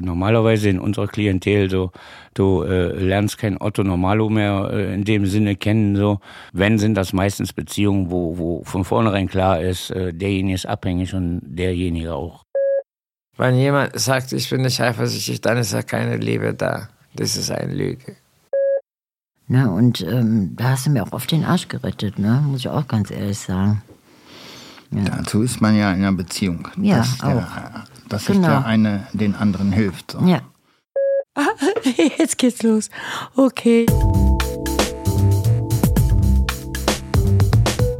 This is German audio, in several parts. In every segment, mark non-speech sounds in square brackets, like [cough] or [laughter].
normalerweise in unserer Klientel so, du äh, lernst kein Otto Normalo mehr äh, in dem Sinne kennen. So, wenn sind das meistens Beziehungen, wo, wo von vornherein klar ist, äh, derjenige ist abhängig und derjenige auch. Wenn jemand sagt, ich bin nicht eifersüchtig, dann ist ja keine Liebe da. Das ist eine Lüge. Na, und ähm, da hast du mir auch oft den Arsch gerettet, ne? Muss ich auch ganz ehrlich sagen. Ja. Dazu ist man ja in einer Beziehung. Ja, dass auch. Der, dass Genau. sich der eine den anderen hilft. So. Ja. [laughs] Jetzt geht's los. Okay.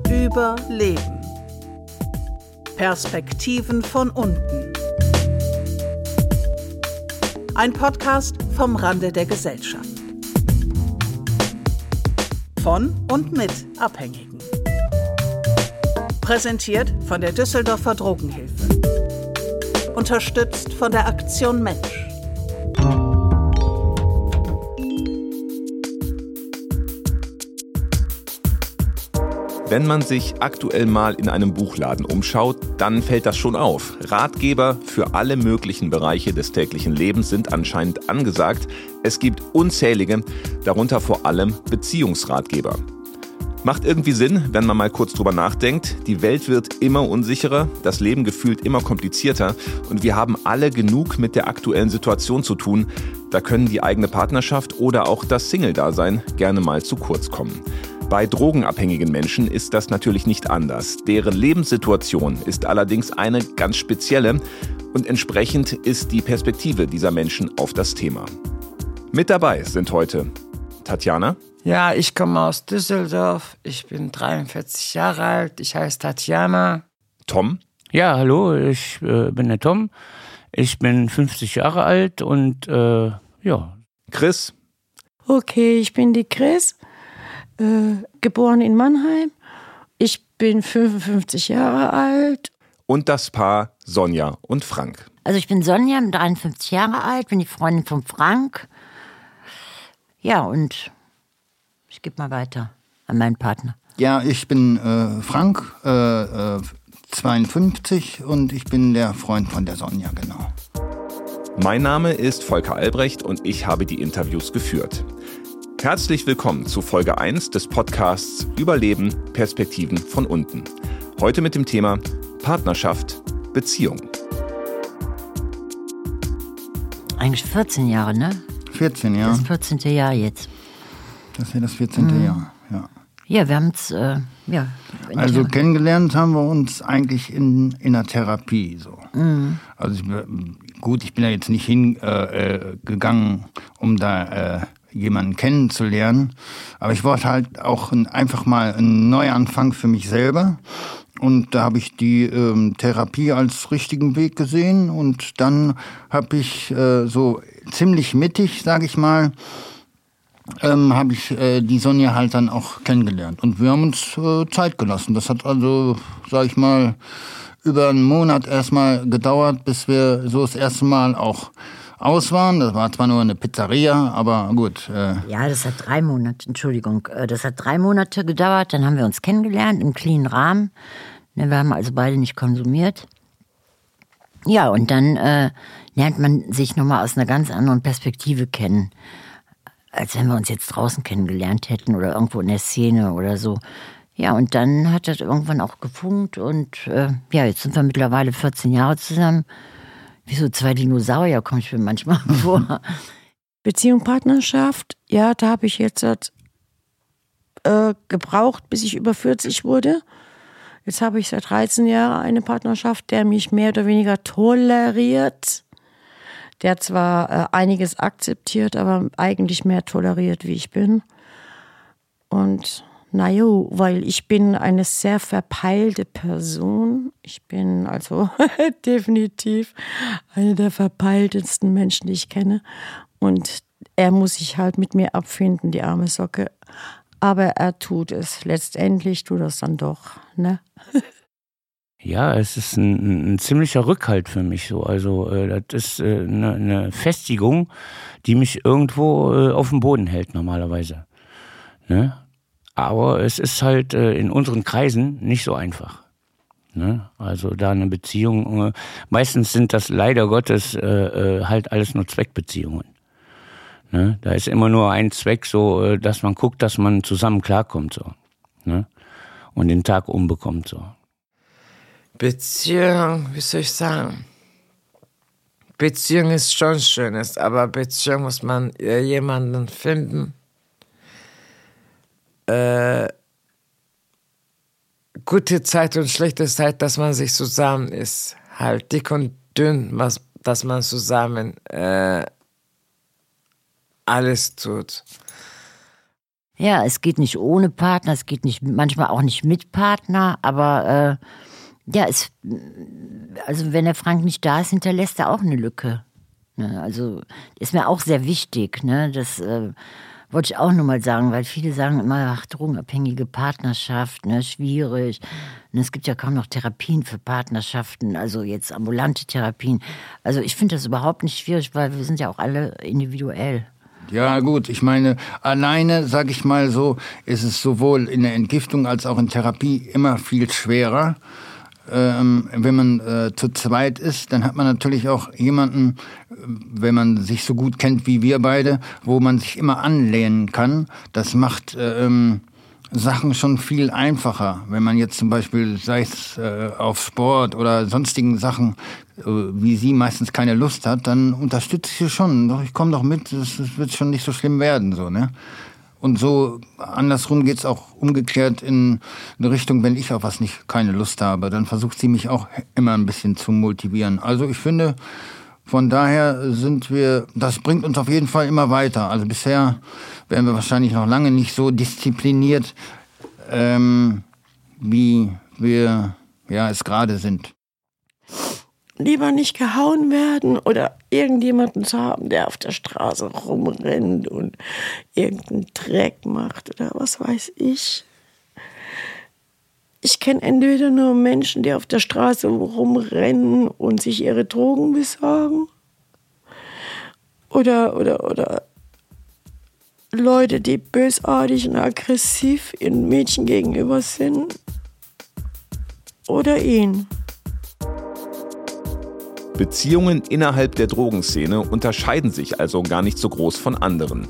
Überleben. Perspektiven von unten. Ein Podcast vom Rande der Gesellschaft. Von und mit Abhängigen. Präsentiert von der Düsseldorfer Drogenhilfe. Unterstützt von der Aktion Mensch. Wenn man sich aktuell mal in einem Buchladen umschaut, dann fällt das schon auf. Ratgeber für alle möglichen Bereiche des täglichen Lebens sind anscheinend angesagt. Es gibt unzählige, darunter vor allem Beziehungsratgeber. Macht irgendwie Sinn, wenn man mal kurz drüber nachdenkt. Die Welt wird immer unsicherer, das Leben gefühlt immer komplizierter und wir haben alle genug mit der aktuellen Situation zu tun. Da können die eigene Partnerschaft oder auch das Single-Dasein gerne mal zu kurz kommen. Bei drogenabhängigen Menschen ist das natürlich nicht anders. Deren Lebenssituation ist allerdings eine ganz spezielle und entsprechend ist die Perspektive dieser Menschen auf das Thema. Mit dabei sind heute Tatjana, Ja, ich komme aus Düsseldorf. Ich bin 43 Jahre alt. Ich heiße Tatjana. Tom, Ja, hallo, ich äh, bin der Tom. Ich bin 50 Jahre alt und äh, ja, Chris, Okay, ich bin die Chris, äh, geboren in Mannheim. Ich bin 55 Jahre alt. und das Paar Sonja und Frank. Also ich bin Sonja, bin 53 Jahre alt, bin die Freundin von Frank. Ja, und ich gebe mal weiter an meinen Partner. Ja, ich bin äh, Frank, äh, äh, 52 und ich bin der Freund von der Sonja, genau. Mein Name ist Volker Albrecht und ich habe die Interviews geführt. Herzlich willkommen zu Folge 1 des Podcasts Überleben, Perspektiven von unten. Heute mit dem Thema Partnerschaft, Beziehung. Eigentlich 14 Jahre, ne? 14, ja. Das 14. Jahr jetzt. Das ist ja das 14. Jahr, ja. Ja, wir haben es, äh, ja. Also der- kennengelernt haben wir uns eigentlich in, in der Therapie so. Also ich, gut, ich bin da jetzt nicht hingegangen, äh, äh, um da äh, jemanden kennenzulernen, aber ich wollte halt auch ein, einfach mal einen Neuanfang für mich selber. Und da habe ich die ähm, Therapie als richtigen Weg gesehen und dann habe ich äh, so ziemlich mittig, sage ich mal, ähm, habe ich äh, die Sonja halt dann auch kennengelernt. Und wir haben uns äh, Zeit gelassen. Das hat also, sag ich mal, über einen Monat erstmal gedauert, bis wir so das erste Mal auch aus waren. Das war zwar nur eine Pizzeria, aber gut. Äh, Ja, das hat drei Monate, Entschuldigung, äh, das hat drei Monate gedauert. Dann haben wir uns kennengelernt im cleanen Rahmen. Ne, Wir haben also beide nicht konsumiert. Ja, und dann äh, lernt man sich nochmal aus einer ganz anderen Perspektive kennen, als wenn wir uns jetzt draußen kennengelernt hätten oder irgendwo in der Szene oder so. Ja, und dann hat das irgendwann auch gefunkt und äh, ja, jetzt sind wir mittlerweile 14 Jahre zusammen. Wie so zwei Dinosaurier komme ich mir manchmal [laughs] vor. Beziehung, Partnerschaft, ja, da habe ich jetzt äh, gebraucht, bis ich über 40 wurde. Jetzt habe ich seit 13 Jahren eine Partnerschaft, der mich mehr oder weniger toleriert. Der zwar äh, einiges akzeptiert, aber eigentlich mehr toleriert, wie ich bin. Und naja, weil ich bin eine sehr verpeilte Person. Ich bin also [laughs] definitiv eine der verpeiltesten Menschen, die ich kenne. Und er muss sich halt mit mir abfinden, die arme Socke. Aber er tut es. Letztendlich tut er es dann doch. Ne? Ja, es ist ein, ein ziemlicher Rückhalt für mich so. Also äh, das ist äh, eine, eine Festigung, die mich irgendwo äh, auf dem Boden hält normalerweise. Ne? Aber es ist halt äh, in unseren Kreisen nicht so einfach. Ne? Also da eine Beziehung, äh, meistens sind das leider Gottes äh, halt alles nur Zweckbeziehungen. Ne? Da ist immer nur ein Zweck, so, dass man guckt, dass man zusammen klarkommt, so. Ne? Und den Tag umbekommt, so. Beziehung, wie soll ich sagen? Beziehung ist schon schönes, aber Beziehung muss man äh, jemanden finden. Äh, gute Zeit und schlechte Zeit, dass man sich zusammen ist. Halt dick und dünn, was, dass man zusammen äh, alles tut. Ja, es geht nicht ohne Partner, es geht nicht manchmal auch nicht mit Partner, aber äh, ja, es, also wenn der Frank nicht da ist, hinterlässt er auch eine Lücke. Ne? Also ist mir auch sehr wichtig. Ne? Das äh, wollte ich auch nur mal sagen, weil viele sagen immer, ach, drogenabhängige Partnerschaft, ne, schwierig. Und es gibt ja kaum noch Therapien für Partnerschaften, also jetzt ambulante Therapien. Also ich finde das überhaupt nicht schwierig, weil wir sind ja auch alle individuell. Ja gut, ich meine, alleine, sag ich mal so, ist es sowohl in der Entgiftung als auch in Therapie immer viel schwerer. Ähm, wenn man äh, zu zweit ist, dann hat man natürlich auch jemanden, äh, wenn man sich so gut kennt wie wir beide, wo man sich immer anlehnen kann. Das macht äh, ähm, Sachen schon viel einfacher. Wenn man jetzt zum Beispiel, sei es äh, auf Sport oder sonstigen Sachen, äh, wie sie meistens keine Lust hat, dann unterstütze ich sie schon. Doch ich komme doch mit, es wird schon nicht so schlimm werden, so, ne? Und so andersrum geht's auch umgekehrt in eine Richtung, wenn ich auf was nicht keine Lust habe, dann versucht sie mich auch immer ein bisschen zu motivieren. Also ich finde, von daher sind wir, das bringt uns auf jeden Fall immer weiter. Also bisher wären wir wahrscheinlich noch lange nicht so diszipliniert, ähm, wie wir ja es gerade sind lieber nicht gehauen werden oder irgendjemanden zu haben, der auf der Straße rumrennt und irgendeinen Dreck macht oder was weiß ich. Ich kenne entweder nur Menschen, die auf der Straße rumrennen und sich ihre Drogen besorgen oder, oder, oder Leute, die bösartig und aggressiv ihren Mädchen gegenüber sind oder ihn. Beziehungen innerhalb der Drogenszene unterscheiden sich also gar nicht so groß von anderen.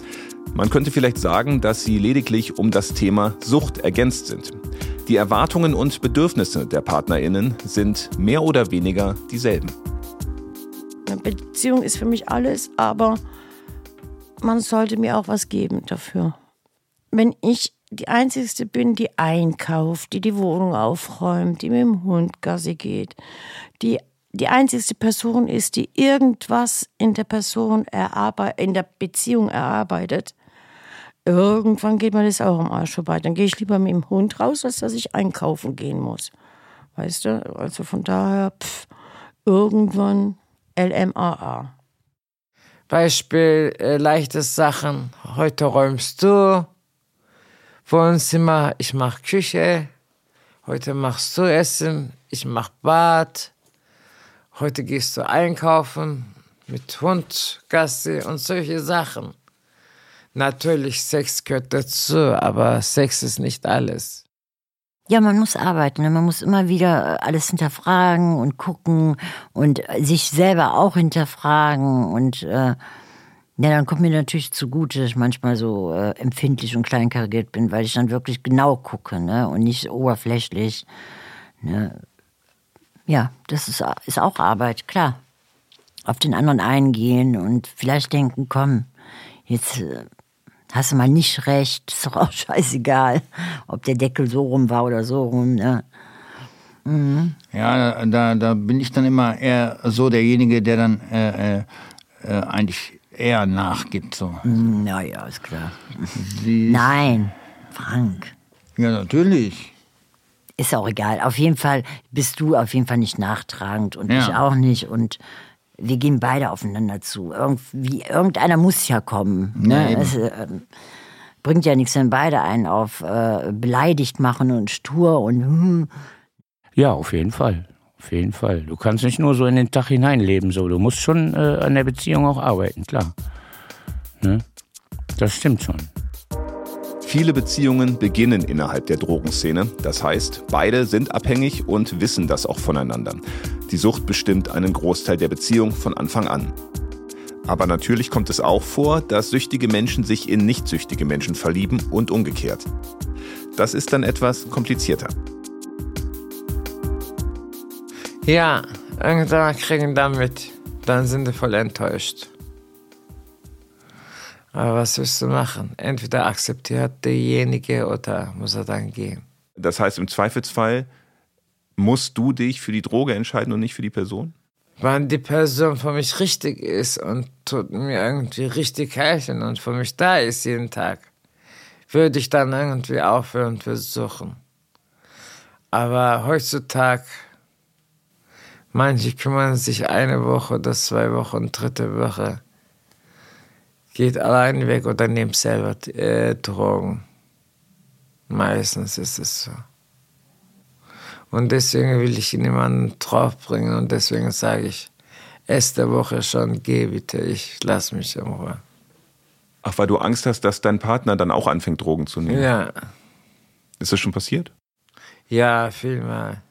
Man könnte vielleicht sagen, dass sie lediglich um das Thema Sucht ergänzt sind. Die Erwartungen und Bedürfnisse der Partnerinnen sind mehr oder weniger dieselben. Eine Beziehung ist für mich alles, aber man sollte mir auch was geben dafür. Wenn ich die Einzige bin, die einkauft, die die Wohnung aufräumt, die mit dem Hund Gassi geht, die die einzigste Person ist, die irgendwas in der Person erarbeitet, in der Beziehung erarbeitet, irgendwann geht mir das auch am Arsch vorbei. Dann gehe ich lieber mit dem Hund raus, als dass ich einkaufen gehen muss. Weißt du? Also von daher, pff, irgendwann LMAA. Beispiel, äh, leichte Sachen. Heute räumst du Wohnzimmer, ich mach Küche. Heute machst du Essen, ich mach Bad. Heute gehst du einkaufen mit Hund, Gassi und solche Sachen. Natürlich, Sex gehört dazu, aber Sex ist nicht alles. Ja, man muss arbeiten. Ne? Man muss immer wieder alles hinterfragen und gucken und sich selber auch hinterfragen. Und äh, ja, dann kommt mir natürlich zugute, dass ich manchmal so äh, empfindlich und kleinkariert bin, weil ich dann wirklich genau gucke ne? und nicht oberflächlich. Ne? Ja, das ist, ist auch Arbeit, klar. Auf den anderen eingehen und vielleicht denken, komm, jetzt äh, hast du mal nicht recht, ist doch auch [laughs] scheißegal, ob der Deckel so rum war oder so rum. Ne? Mhm. Ja, da, da bin ich dann immer eher so derjenige, der dann äh, äh, äh eigentlich eher nachgibt. So. Naja, ist klar. Sie Nein, Frank. Ja, natürlich. Ist auch egal. Auf jeden Fall bist du auf jeden Fall nicht nachtragend und ja. ich auch nicht. Und wir gehen beide aufeinander zu. Irgendwie, irgendeiner muss ja kommen. Ne? Ja, es äh, bringt ja nichts, wenn beide einen auf äh, beleidigt machen und stur und. Hm. Ja, auf jeden Fall. Auf jeden Fall. Du kannst nicht nur so in den Tag hineinleben, so. Du musst schon äh, an der Beziehung auch arbeiten, klar. Ne? Das stimmt schon. Viele Beziehungen beginnen innerhalb der Drogenszene. Das heißt, beide sind abhängig und wissen das auch voneinander. Die Sucht bestimmt einen Großteil der Beziehung von Anfang an. Aber natürlich kommt es auch vor, dass süchtige Menschen sich in nicht süchtige Menschen verlieben und umgekehrt. Das ist dann etwas komplizierter. Ja, irgendwann kriegen damit, dann sind die voll enttäuscht. Aber was willst du machen? Entweder akzeptiert derjenige oder muss er dann gehen. Das heißt, im Zweifelsfall musst du dich für die Droge entscheiden und nicht für die Person? Wenn die Person für mich richtig ist und tut mir irgendwie richtig helfen und für mich da ist jeden Tag, würde ich dann irgendwie aufhören versuchen. Aber heutzutage Manche kümmern sich eine Woche oder zwei Wochen, dritte Woche. Geht allein weg oder nimmt selber äh, Drogen. Meistens ist es so. Und deswegen will ich niemanden draufbringen und deswegen sage ich, erste Woche schon, geh bitte, ich lass mich in Ruhe. Ach, weil du Angst hast, dass dein Partner dann auch anfängt, Drogen zu nehmen? Ja. Ist das schon passiert? Ja, vielmal.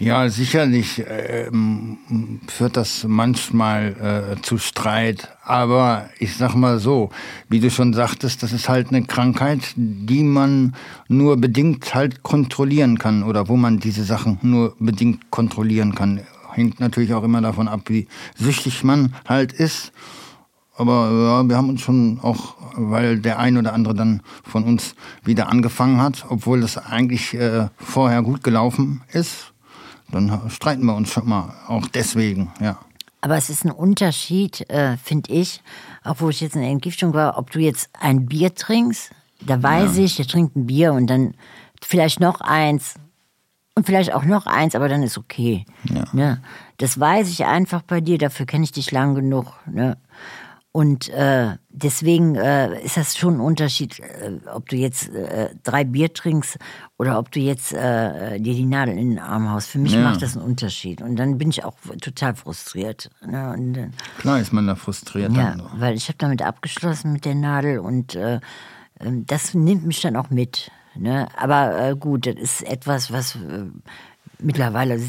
Ja, sicherlich äh, führt das manchmal äh, zu Streit. Aber ich sag mal so, wie du schon sagtest, das ist halt eine Krankheit, die man nur bedingt halt kontrollieren kann oder wo man diese Sachen nur bedingt kontrollieren kann. Hängt natürlich auch immer davon ab, wie süchtig man halt ist. Aber ja, wir haben uns schon auch, weil der ein oder andere dann von uns wieder angefangen hat, obwohl das eigentlich äh, vorher gut gelaufen ist dann streiten wir uns schon mal, auch deswegen, ja. Aber es ist ein Unterschied, äh, finde ich, auch wo ich jetzt in der Entgiftung war, ob du jetzt ein Bier trinkst, da weiß ja. ich, der trinkt ein Bier und dann vielleicht noch eins und vielleicht auch noch eins, aber dann ist okay. Ja. Ne? Das weiß ich einfach bei dir, dafür kenne ich dich lang genug. Ne? Und äh, deswegen äh, ist das schon ein Unterschied, äh, ob du jetzt äh, drei Bier trinkst oder ob du jetzt äh, dir die Nadel in den Arm haust. Für mich ja. macht das einen Unterschied. Und dann bin ich auch total frustriert. Ne? Und, Klar ist man da frustriert. Ja, weil ich habe damit abgeschlossen mit der Nadel und äh, ähm, das nimmt mich dann auch mit. Ne? Aber gut, das ist etwas, was mittlerweile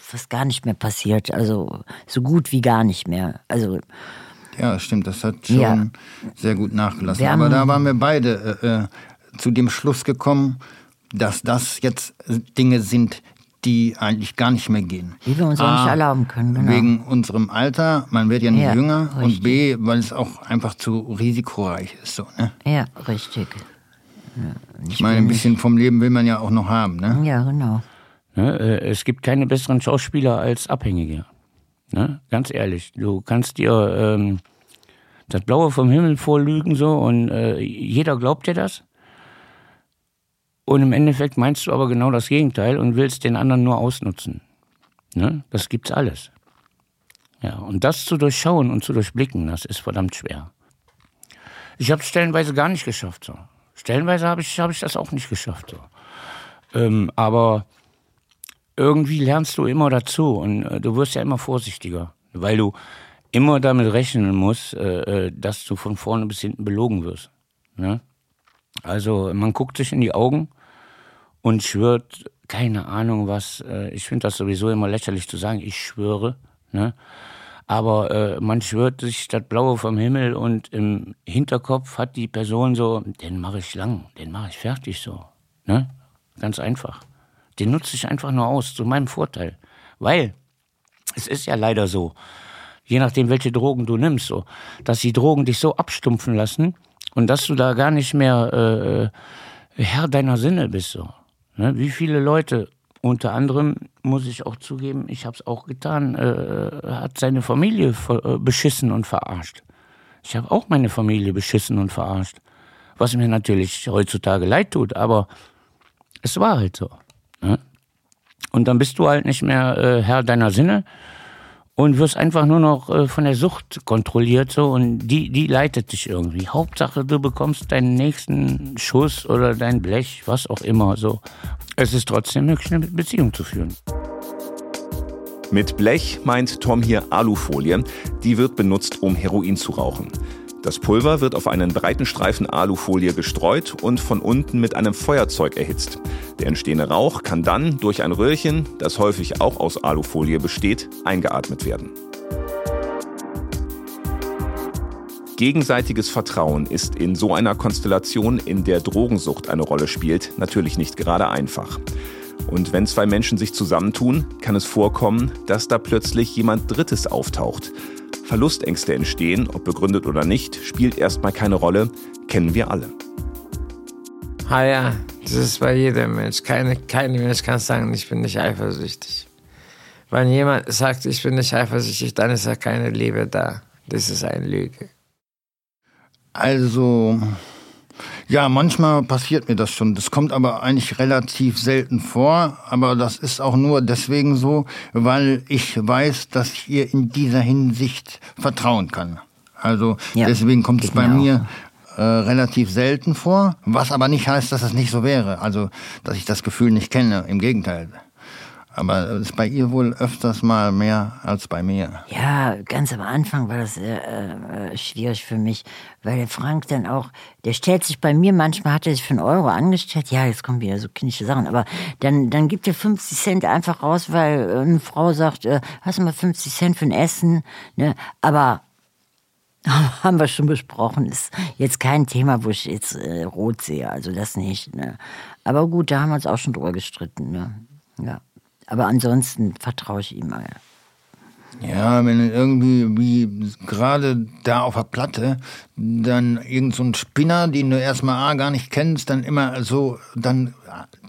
fast gar nicht mehr passiert. Also so gut wie gar nicht mehr. Also ja, stimmt, das hat schon ja. sehr gut nachgelassen. Aber da waren wir beide äh, äh, zu dem Schluss gekommen, dass das jetzt Dinge sind, die eigentlich gar nicht mehr gehen. Die wir uns A, auch nicht erlauben können. Genau. Wegen unserem Alter, man wird ja nicht ja, jünger. Richtig. Und B, weil es auch einfach zu risikoreich ist. So, ne? Ja, richtig. Ich, ich meine, ein bisschen vom Leben will man ja auch noch haben. Ne? Ja, genau. Ne, äh, es gibt keine besseren Schauspieler als Abhängige. Ne? Ganz ehrlich, du kannst dir ähm, das Blaue vom Himmel vorlügen so und äh, jeder glaubt dir das. Und im Endeffekt meinst du aber genau das Gegenteil und willst den anderen nur ausnutzen. Ne? Das gibt's alles. Ja, und das zu durchschauen und zu durchblicken, das ist verdammt schwer. Ich habe es stellenweise gar nicht geschafft. So. Stellenweise habe ich, hab ich das auch nicht geschafft. So. Ähm, aber irgendwie lernst du immer dazu und äh, du wirst ja immer vorsichtiger, weil du immer damit rechnen musst, äh, äh, dass du von vorne bis hinten belogen wirst. Ne? Also man guckt sich in die Augen und schwört, keine Ahnung was, ich finde das sowieso immer lächerlich zu sagen, ich schwöre, ne? aber man schwört sich das Blaue vom Himmel und im Hinterkopf hat die Person so, den mache ich lang, den mache ich fertig so. Ne? Ganz einfach. Den nutze ich einfach nur aus, zu meinem Vorteil. Weil es ist ja leider so, je nachdem, welche Drogen du nimmst, so, dass die Drogen dich so abstumpfen lassen und dass du da gar nicht mehr äh, Herr deiner Sinne bist. So. Ne? Wie viele Leute, unter anderem muss ich auch zugeben, ich habe es auch getan, äh, hat seine Familie äh, beschissen und verarscht. Ich habe auch meine Familie beschissen und verarscht. Was mir natürlich heutzutage leid tut, aber es war halt so. Ne? Und dann bist du halt nicht mehr äh, Herr deiner Sinne und wirst einfach nur noch äh, von der Sucht kontrolliert so und die, die leitet dich irgendwie. Hauptsache, du bekommst deinen nächsten Schuss oder dein Blech, was auch immer so. Es ist trotzdem möglich, eine Beziehung zu führen. Mit Blech meint Tom hier Alufolie. Die wird benutzt, um Heroin zu rauchen. Das Pulver wird auf einen breiten Streifen Alufolie gestreut und von unten mit einem Feuerzeug erhitzt. Der entstehende Rauch kann dann durch ein Röhrchen, das häufig auch aus Alufolie besteht, eingeatmet werden. Gegenseitiges Vertrauen ist in so einer Konstellation, in der Drogensucht eine Rolle spielt, natürlich nicht gerade einfach. Und wenn zwei Menschen sich zusammentun, kann es vorkommen, dass da plötzlich jemand Drittes auftaucht. Verlustängste entstehen, ob begründet oder nicht, spielt erstmal keine Rolle, kennen wir alle. Ah ja, das ist bei jedem Mensch. Keine, kein Mensch kann sagen, ich bin nicht eifersüchtig. Wenn jemand sagt, ich bin nicht eifersüchtig, dann ist ja keine Liebe da. Das ist eine Lüge. Also, ja, manchmal passiert mir das schon. Das kommt aber eigentlich relativ selten vor. Aber das ist auch nur deswegen so, weil ich weiß, dass ich ihr in dieser Hinsicht vertrauen kann. Also Ja, deswegen kommt es bei mir auch, mir äh, relativ selten vor. Was aber nicht heißt, dass es nicht so wäre. Also, dass ich das Gefühl nicht kenne. Im Gegenteil. Aber es ist bei ihr wohl öfters mal mehr als bei mir. Ja, ganz am Anfang war das äh, äh, schwierig für mich, weil der Frank dann auch, der stellt sich bei mir, manchmal hat er sich für einen Euro angestellt, ja, jetzt kommen wieder so kindische Sachen, aber dann, dann gibt er 50 Cent einfach raus, weil äh, eine Frau sagt, äh, hast du mal 50 Cent für ein Essen, ne, aber haben wir schon besprochen, ist jetzt kein Thema, wo ich jetzt äh, rot sehe, also das nicht, ne. Aber gut, da haben wir uns auch schon drüber gestritten, ne, ja. Aber ansonsten vertraue ich ihm mal. Ja, wenn irgendwie, wie gerade da auf der Platte, dann irgend so ein Spinner, den du erstmal A gar nicht kennst, dann immer so, dann,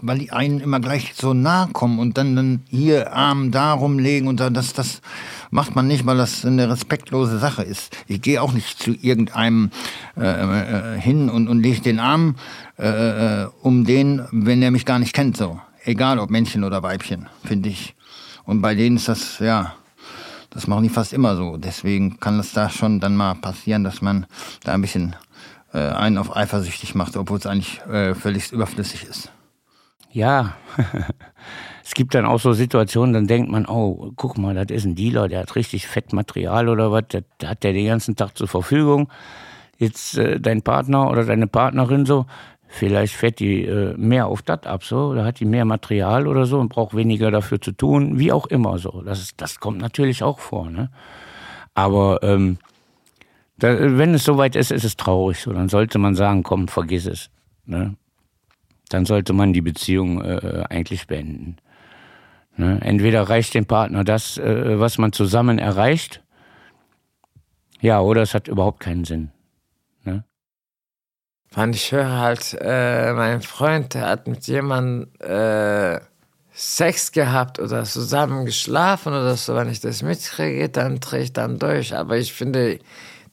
weil die einen immer gleich so nah kommen und dann, dann hier Arm da rumlegen und dann, das, das macht man nicht, weil das eine respektlose Sache ist. Ich gehe auch nicht zu irgendeinem äh, äh, hin und, und lege den Arm äh, äh, um den, wenn er mich gar nicht kennt, so. Egal ob Männchen oder Weibchen, finde ich. Und bei denen ist das, ja, das machen die fast immer so. Deswegen kann es da schon dann mal passieren, dass man da ein bisschen äh, einen auf eifersüchtig macht, obwohl es eigentlich äh, völlig überflüssig ist. Ja, [laughs] es gibt dann auch so Situationen, dann denkt man, oh, guck mal, das ist ein Dealer, der hat richtig Fettmaterial oder was, das hat der den ganzen Tag zur Verfügung. Jetzt äh, dein Partner oder deine Partnerin so, vielleicht fährt die äh, mehr auf das ab, so, oder hat die mehr Material oder so und braucht weniger dafür zu tun, wie auch immer so. Das, ist, das kommt natürlich auch vor, ne? Aber ähm, da, wenn es soweit ist, ist es traurig so. Dann sollte man sagen, komm, vergiss es. Ne? Dann sollte man die Beziehung äh, eigentlich beenden. Ne? Entweder reicht dem Partner das, äh, was man zusammen erreicht, ja, oder es hat überhaupt keinen Sinn. Wenn ich höre halt, äh, mein Freund, der hat mit jemandem äh, Sex gehabt oder zusammen geschlafen oder so, wenn ich das mitkriege, dann drehe ich dann durch. Aber ich finde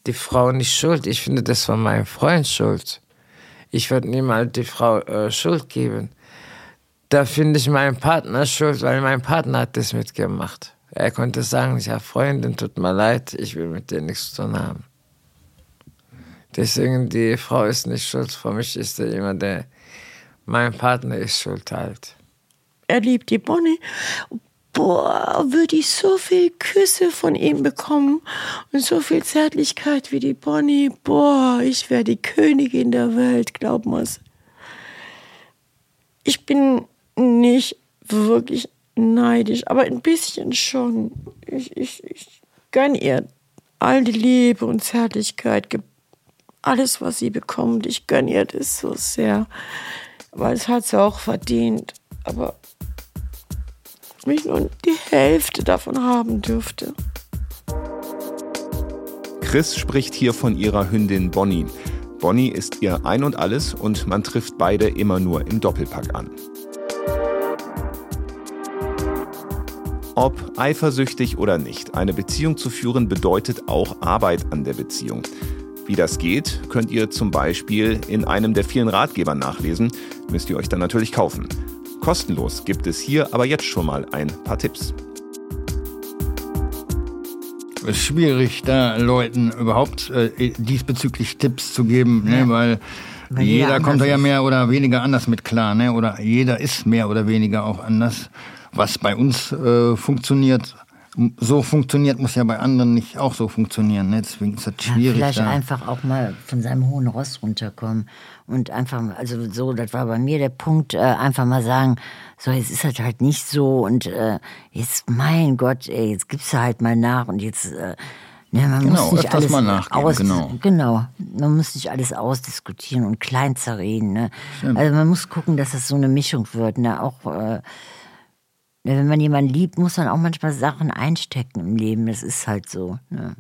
die Frau nicht schuld. Ich finde das von meinem Freund schuld. Ich würde niemals die Frau äh, Schuld geben. Da finde ich meinen Partner schuld, weil mein Partner hat das mitgemacht. Er konnte sagen, ich habe Freundin, tut mir leid, ich will mit dir nichts zu tun haben. Deswegen, die Frau ist nicht schuld. Für mich ist er immer der, mein Partner ist schuld halt. Er liebt die Bonnie. Boah, würde ich so viel Küsse von ihm bekommen und so viel Zärtlichkeit wie die Bonnie. Boah, ich wäre die Königin der Welt, glaub mal's. Ich bin nicht wirklich neidisch, aber ein bisschen schon. Ich, ich, ich gönn ihr all die Liebe und Zärtlichkeit, alles, was sie bekommt. Ich gönn ihr das so sehr, weil es hat sie auch verdient. Aber wenn ich nur die Hälfte davon haben dürfte. Chris spricht hier von ihrer Hündin Bonnie. Bonnie ist ihr Ein und Alles und man trifft beide immer nur im Doppelpack an. Ob eifersüchtig oder nicht, eine Beziehung zu führen bedeutet auch Arbeit an der Beziehung. Wie das geht, könnt ihr zum Beispiel in einem der vielen Ratgeber nachlesen, müsst ihr euch dann natürlich kaufen. Kostenlos gibt es hier aber jetzt schon mal ein paar Tipps. Es ist schwierig, da Leuten überhaupt äh, diesbezüglich Tipps zu geben, ne, weil, Weil jeder jeder kommt da ja mehr oder weniger anders mit klar, ne? Oder jeder ist mehr oder weniger auch anders. Was bei uns äh, funktioniert, so funktioniert, muss ja bei anderen nicht auch so funktionieren. Ne? Deswegen ist das schwierig. Ja, vielleicht da. einfach auch mal von seinem hohen Ross runterkommen und einfach, also so, das war bei mir der Punkt, äh, einfach mal sagen, so, jetzt ist das halt nicht so und äh, jetzt, mein Gott, ey, jetzt gibst du halt mal nach und jetzt, äh, ne, man Genau, muss nicht alles mal nachgeben, aus, genau. genau, man muss nicht alles ausdiskutieren und klein zerreden, ne? Also man muss gucken, dass das so eine Mischung wird, ne, auch, äh, Wenn man jemanden liebt, muss man auch manchmal Sachen einstecken im Leben. Das ist halt so. Ne?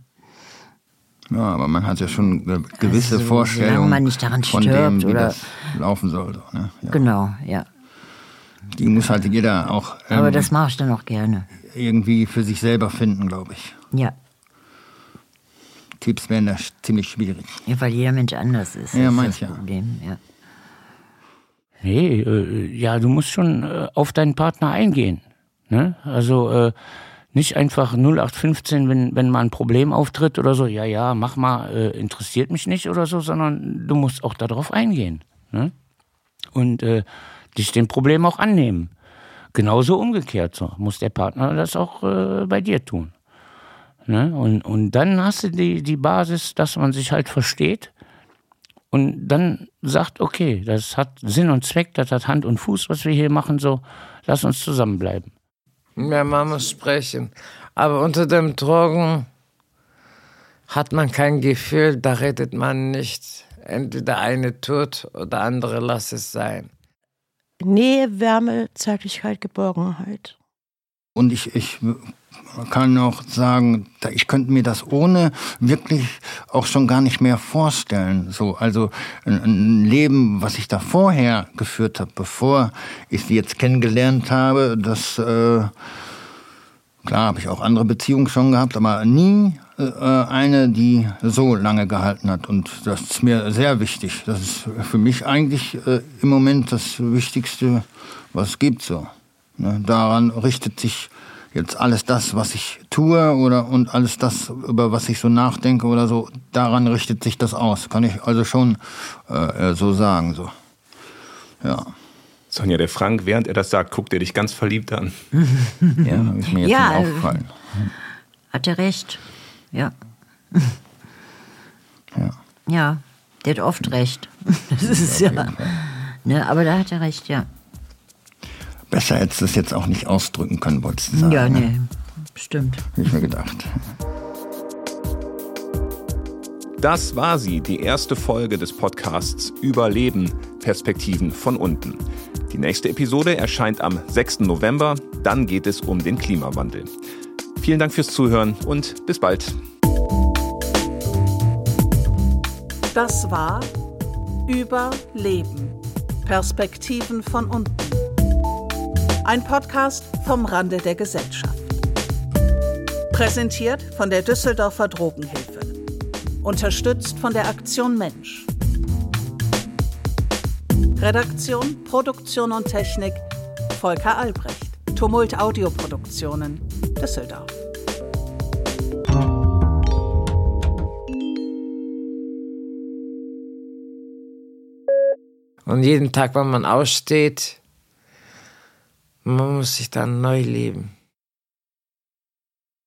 Ja, aber man hat ja schon ge- gewisse Also, Vorstellungen, solange man nicht daran von stirbt dem, wie oder- das laufen soll. So, ne? ja. Genau, ja. Die muss halt jeder auch Aber ähm, das mache ich dann auch gerne. irgendwie für sich selber finden, glaube ich. Ja. Tipps wären da ziemlich schwierig. ja, weil jeder Mensch anders ist. Ja, mancher. das Problem, ja. Nee, äh, ja, du musst schon äh, auf deinen Partner eingehen. Ne? Also äh, nicht einfach 0815, wenn, wenn mal ein Problem auftritt oder so, ja, ja, mach mal, äh, interessiert mich nicht oder so, sondern du musst auch darauf eingehen. Ne? Und äh, dich dem Problem auch annehmen. Genauso umgekehrt so, muss der Partner das auch äh, bei dir tun. Ne? Und, und dann hast du die, die Basis, dass man sich halt versteht und dann sagt, okay, das hat Sinn und Zweck, das hat Hand und Fuß, was wir hier machen, so, lass uns zusammenbleiben. Ja, man muss sprechen. Aber unter dem Drogen hat man kein Gefühl, da redet man nicht. Entweder eine tut oder andere lass es sein. Nähe, Wärme, Zärtlichkeit, Geborgenheit. Und ich, ich kann auch sagen, ich könnte mir das ohne wirklich auch schon gar nicht mehr vorstellen. So, also ein, ein Leben, was ich da vorher geführt habe, bevor ich sie jetzt kennengelernt habe, das äh, klar habe ich auch andere Beziehungen schon gehabt, aber nie äh, eine, die so lange gehalten hat. Und das ist mir sehr wichtig. Das ist für mich eigentlich äh, im Moment das Wichtigste, was es gibt. So. Ne, daran richtet sich jetzt alles das, was ich tue oder und alles das, über was ich so nachdenke oder so, daran richtet sich das aus. Kann ich also schon äh, äh, so sagen. So. Ja. Sonja, der Frank, während er das sagt, guckt er dich ganz verliebt an. [laughs] ja, ist mir jetzt Ja, aufgefallen. Hat er recht. Ja. Ja. Ja, der hat oft recht. [laughs] Das ist ja. Ne, aber da hat er recht, ja. Besser hättest du es jetzt auch nicht ausdrücken können, wolltest du sagen. Ja, ne? nee, stimmt. Hab ich mir gedacht. Das war sie, die erste Folge des Podcasts Überleben, Perspektiven von unten. Die nächste Episode erscheint am 6. November, dann geht es um den Klimawandel. Vielen Dank fürs Zuhören und bis bald. Das war Überleben. Perspektiven von unten. Ein Podcast vom Rande der Gesellschaft. Präsentiert von der Düsseldorfer Drogenhilfe. Unterstützt von der Aktion Mensch. Redaktion, Produktion und Technik Volker Albrecht. Tumult Audioproduktionen Düsseldorf. Und jeden Tag, wenn man aussteht, man muss sich dann neu leben.